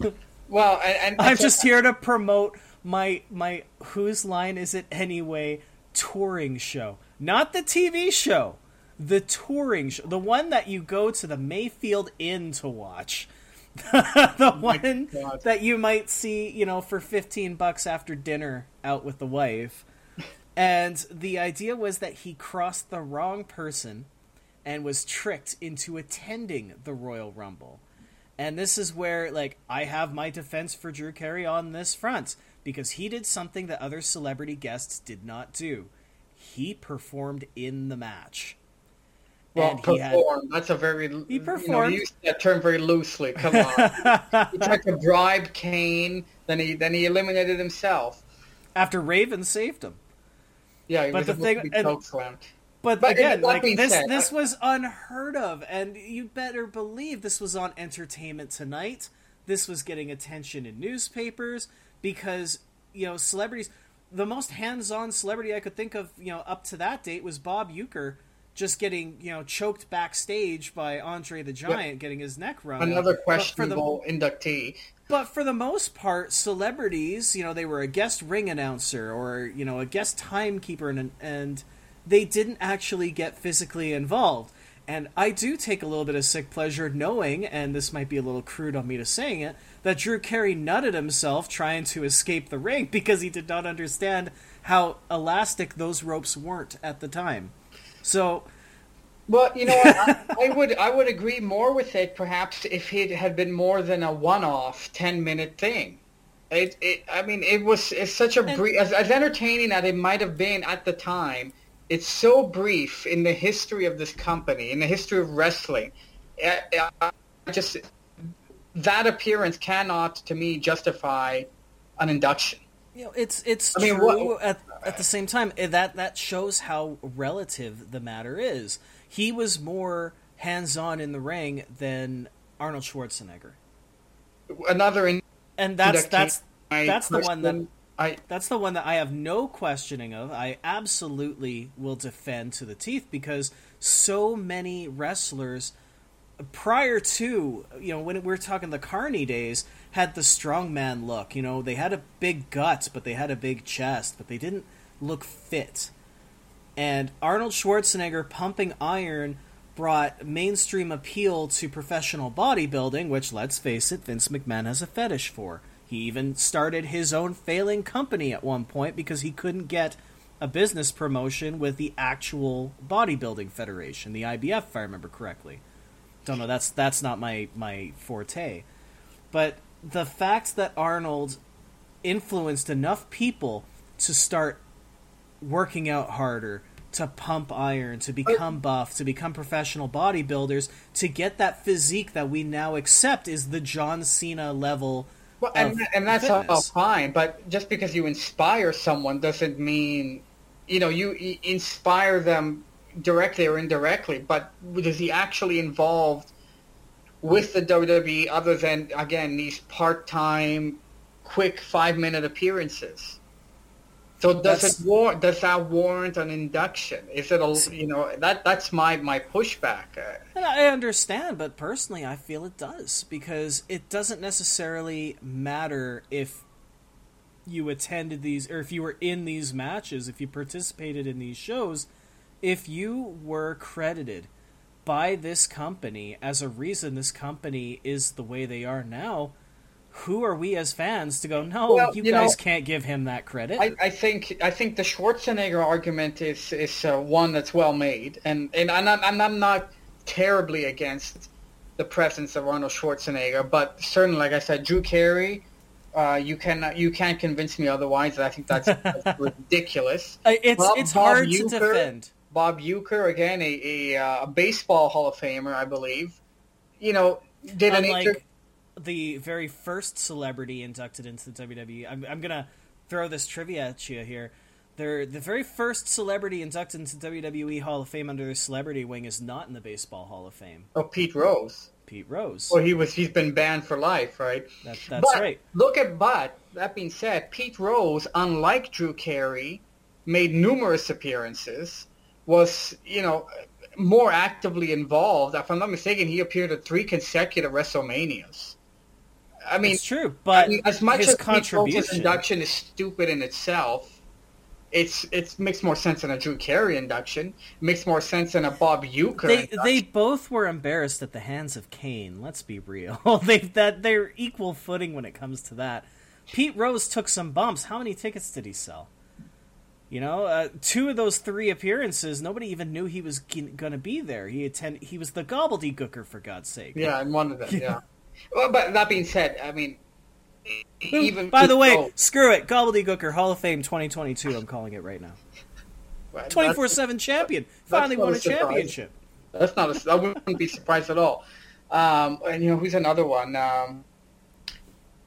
Speaker 1: Well, and, and
Speaker 2: I'm just here to promote my my whose line is it anyway touring show, not the TV show, the touring show, the one that you go to the Mayfield Inn to watch. the one
Speaker 1: God.
Speaker 2: that you might see, you know, for 15 bucks after dinner out with the wife. And the idea was that he crossed the wrong person and was tricked into attending the Royal Rumble. And this is where, like, I have my defense for Drew Carey on this front because he did something that other celebrity guests did not do. He performed in the match.
Speaker 1: Well,
Speaker 2: and he had
Speaker 1: perform. That's a very
Speaker 2: He
Speaker 1: You, know,
Speaker 2: performed.
Speaker 1: you use that term very loosely. Come on. he tried to bribe Kane, then he then he eliminated himself.
Speaker 2: after Raven saved him.
Speaker 1: Yeah, he
Speaker 2: But the thing. And, but,
Speaker 1: But
Speaker 2: again, like this,
Speaker 1: said,
Speaker 2: this
Speaker 1: I-
Speaker 2: was unheard of, and you better believe this was on Entertainment Tonight. This was getting attention in newspapers because you know celebrities. The most hands-on celebrity I could think of, you know, up to that date was Bob Uecker, just getting you know choked backstage by Andre the Giant, getting his neck run. out.
Speaker 1: Another
Speaker 2: But for the-
Speaker 1: questionable inductee.
Speaker 2: but for the most part, celebrities, you know, they were a guest ring announcer or you know a guest timekeeper, and and they didn't actually get physically involved. And I do take a little bit of sick pleasure knowing, and this might be a little crude on me to saying it, that Drew Carey nutted himself trying to escape the ring because he did not understand how elastic those ropes weren't at the time. So
Speaker 1: Well, you know, what, I, I would I would agree more with it perhaps if it had been more than a one-off ten-minute thing. It, it, I mean, it was it's such a brief, as, as entertaining as it might have been at the time. It's so brief in the history of this company, in the history of wrestling. I, I I just that appearance cannot, to me, justify an induction.
Speaker 2: You know, it's it's
Speaker 1: I mean,
Speaker 2: true.
Speaker 1: what-
Speaker 2: at at the same time, eh, that that shows how relative the matter is. He was more hands on in the ring than Arnold Schwarzenegger,
Speaker 1: Another in-
Speaker 2: and that's that's that's the one that
Speaker 1: I
Speaker 2: that's the one that I have no questioning of. I absolutely will defend to the teeth because so many wrestlers prior to you know when we we're talking the Carney days had the strongman look. You know, they had a big gut, but they had a big chest, but they didn't look fit. And Arnold Schwarzenegger pumping iron brought mainstream appeal to professional bodybuilding, which, let's face it, Vince McMahon has a fetish for. He even started his own failing company at one point because he couldn't get a business promotion with the actual bodybuilding federation, the IBF, if I remember correctly. Don't know. That's that's not my my forte. But the fact that Arnold influenced enough people to start working out harder, to pump iron, to become buff, to become professional bodybuilders, to get that physique that we now accept is the John Cena level.
Speaker 1: Well, and, oh, and that's fitness. all fine, but just because you inspire someone doesn't mean, you know, you inspire them directly or indirectly. But is he actually involved with the WWE other than again these part-time, quick five-minute appearances? So does that's, it war- does that warrant an induction? Is it a you know that that's my my pushback.
Speaker 2: Uh, I understand, but personally, I feel it does because it doesn't necessarily matter if you attended these or if you were in these matches, if you participated in these shows, if you were credited by this company as a reason this company is the way they are now who are we as fans to go? No, well, you, you, guys know, can't give him that credit.
Speaker 1: I, I, think I think the Schwarzenegger argument is is uh, one that's well made, and and I'm not, I'm not terribly against the presence of Arnold Schwarzenegger, but certainly, like I said, Drew Carey. Uh, you can you can't convince me otherwise. I think that's, that's ridiculous.
Speaker 2: It's Bob, it's Bob hard Uecker, to defend.
Speaker 1: Bob Uecker, again, a, a, uh, a baseball Hall of Famer, I believe. You know, did
Speaker 2: Unlike, an inter- the very first celebrity inducted into the WWE. I'm, I'm gonna throw this trivia at you here. They're, the very first celebrity inducted into the WWE Hall of Fame under the celebrity wing is not in the Baseball Hall of Fame.
Speaker 1: Oh, Pete Rose.
Speaker 2: Pete Rose.
Speaker 1: Well, he was. He's been banned for life, right?
Speaker 2: That, that's
Speaker 1: but,
Speaker 2: right.
Speaker 1: Look at but that being said, Pete Rose, unlike Drew Carey, made numerous appearances. Was you know more actively involved. If I'm not mistaken, he appeared at three consecutive WrestleManias. I mean,
Speaker 2: it's true, but I mean,
Speaker 1: as much as contribution induction is stupid in itself, it's it makes more sense than a Drew Carey induction. It makes more sense than a Bob Uecker.
Speaker 2: They
Speaker 1: induction.
Speaker 2: they both were embarrassed at the hands of Kane. Let's be real. they that they're equal footing when it comes to that. Pete Rose took some bumps. How many tickets did he sell? You know, uh, two of those three appearances, nobody even knew he was going to be there. He attend. He was the gobbledygooker for God's sake.
Speaker 1: Yeah, and one of them. Yeah. Well, but that being said, I mean, even
Speaker 2: by the way, screw it, gobbledygooker Hall of Fame 2022. I'm calling it right now. Twenty four seven champion finally won a, a championship.
Speaker 1: That's not. A, I wouldn't be surprised at all. Um, and you know who's another one? Um,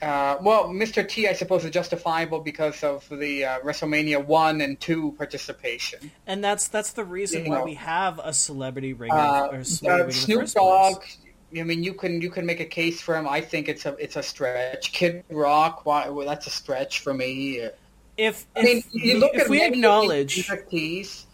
Speaker 1: uh, well, Mr. T, I suppose, is justifiable because of the uh, WrestleMania one and two participation.
Speaker 2: And that's that's the reason you why know, we have a celebrity ringer uh, or celebrity
Speaker 1: uh, Snoop Dogg. Place. I mean, you can you can make a case for him. I think it's a it's a stretch. Kid Rock, why? Well, that's a stretch for me.
Speaker 2: If I mean, if, you look if at we acknowledge
Speaker 1: NFTs,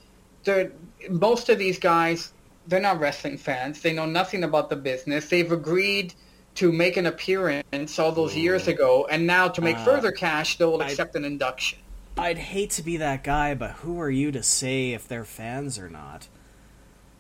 Speaker 1: they're most of these guys. They're not wrestling fans. They know nothing about the business. They've agreed to make an appearance all those Ooh. years ago, and now to make uh, further cash, they'll accept an induction.
Speaker 2: I'd hate to be that guy, but who are you to say if they're fans or not?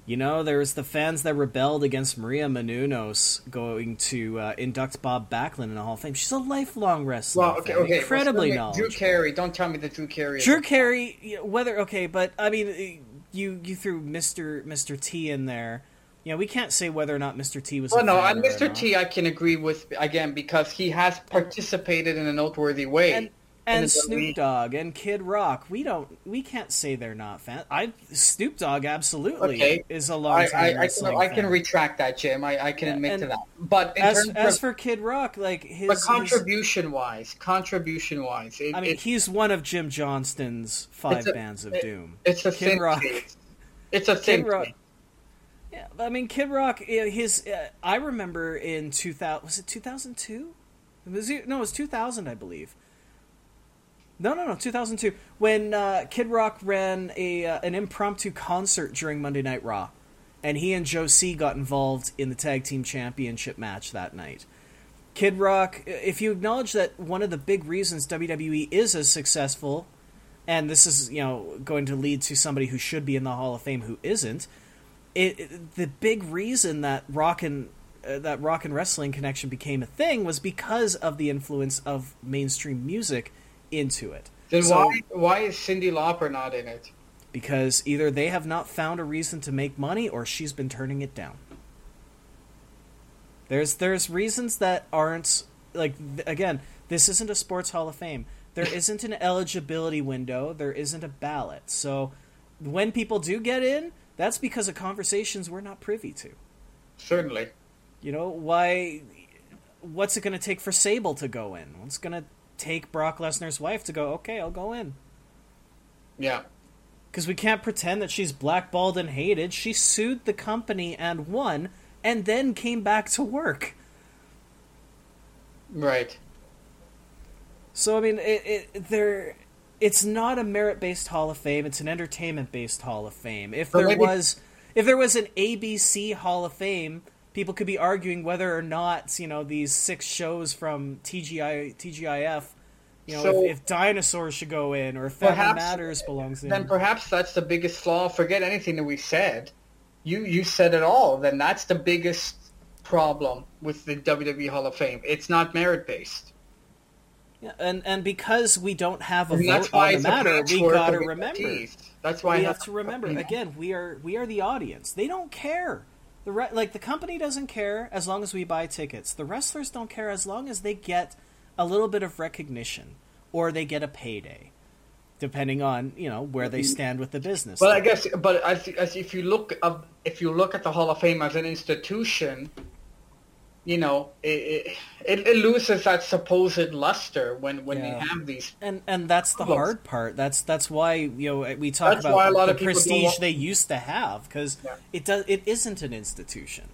Speaker 2: You know, there was the fans that rebelled against Maria Menounos going to uh, induct Bob Backlund in the Hall of Fame. She's a lifelong wrestler. Well, okay, fan, okay. incredibly well, knowledgeable.
Speaker 1: Drew Carey, don't tell me that Drew Carey.
Speaker 2: Drew Carey, whether okay, but I mean, you you threw Mister Mister T in there. You know, we can't say whether or not Mr. T was.
Speaker 1: Well, no, on Mr. T, I can agree with again because he has participated in a noteworthy way.
Speaker 2: And, and Snoop Dogg and Kid Rock. We don't. We can't say they're not fans. I Snoop Dogg absolutely okay. is a long time. I, I, I,
Speaker 1: can, I can retract that, Jim. I, I can admit and to that. But
Speaker 2: as as of, for Kid Rock, like his
Speaker 1: but contribution his, wise, contribution wise,
Speaker 2: it, I mean, he's one of Jim Johnston's five a, bands of
Speaker 1: it,
Speaker 2: doom.
Speaker 1: It's a Kid thin Rock. It's a thin. Kid Rock,
Speaker 2: yeah, I mean, Kid Rock. His uh, I remember in two thousand. Was it two thousand two? Was no, it was two thousand, I believe no, no, no, 2002 when uh, Kid Rock ran a uh, an impromptu concert during Monday Night Raw, and he and Joe C got involved in the tag team championship match that night. Kid Rock, if you acknowledge that one of the big reasons WWE is as successful, and this is you know going to lead to somebody who should be in the Hall of Fame who isn't, it, it the big reason that rock and uh, that rock and wrestling connection became a thing was because of the influence of mainstream music into it.
Speaker 1: Then so, why why is Cyndi Lauper not in it?
Speaker 2: Because either they have not found a reason to make money, or she's been turning it down. There's there's reasons that aren't like again. This isn't a sports hall of fame. There isn't an eligibility window. There isn't a ballot. So when people do get in, that's because of conversations we're not privy to.
Speaker 1: Certainly.
Speaker 2: You know why? What's it going to take for Sable to go in? What's going to take Brock Lesnar's wife to go? Okay, I'll go in.
Speaker 1: Yeah.
Speaker 2: Because we can't pretend that she's blackballed and hated. She sued the company and won and then came back to work.
Speaker 1: Right.
Speaker 2: So I mean, it, it there, it's not a merit-based Hall of Fame. It's an entertainment-based Hall of Fame. If there maybe... was, if there was an ABC Hall of Fame, people could be arguing whether or not you know these six shows from TGI TGIF. You know, so, if, if, dinosaurs should go in, or if Family perhaps, Matters belongs in.
Speaker 1: Then perhaps that's the biggest flaw. Forget anything that we said you you said it all. Then that's the biggest problem with the WWE Hall of Fame. It's not merit based.
Speaker 2: Yeah, and and because we don't have a vote on the matter, we gotta remember.
Speaker 1: That's why
Speaker 2: we have to remember. Again, we are we are the audience. They don't care. The re- like the company doesn't care as long as we buy tickets. The wrestlers don't care as long as they get a little bit of recognition or they get a payday depending on you know where they stand with the business.
Speaker 1: But I guess, but as, as if you look uh, if you look at the Hall of Fame as an institution, you know it, it, it loses that supposed luster when when yeah. you have these.
Speaker 2: And and that's the hard part. That's that's why you know we talk that's about the prestige want... they used to have because yeah. it does it isn't an institution.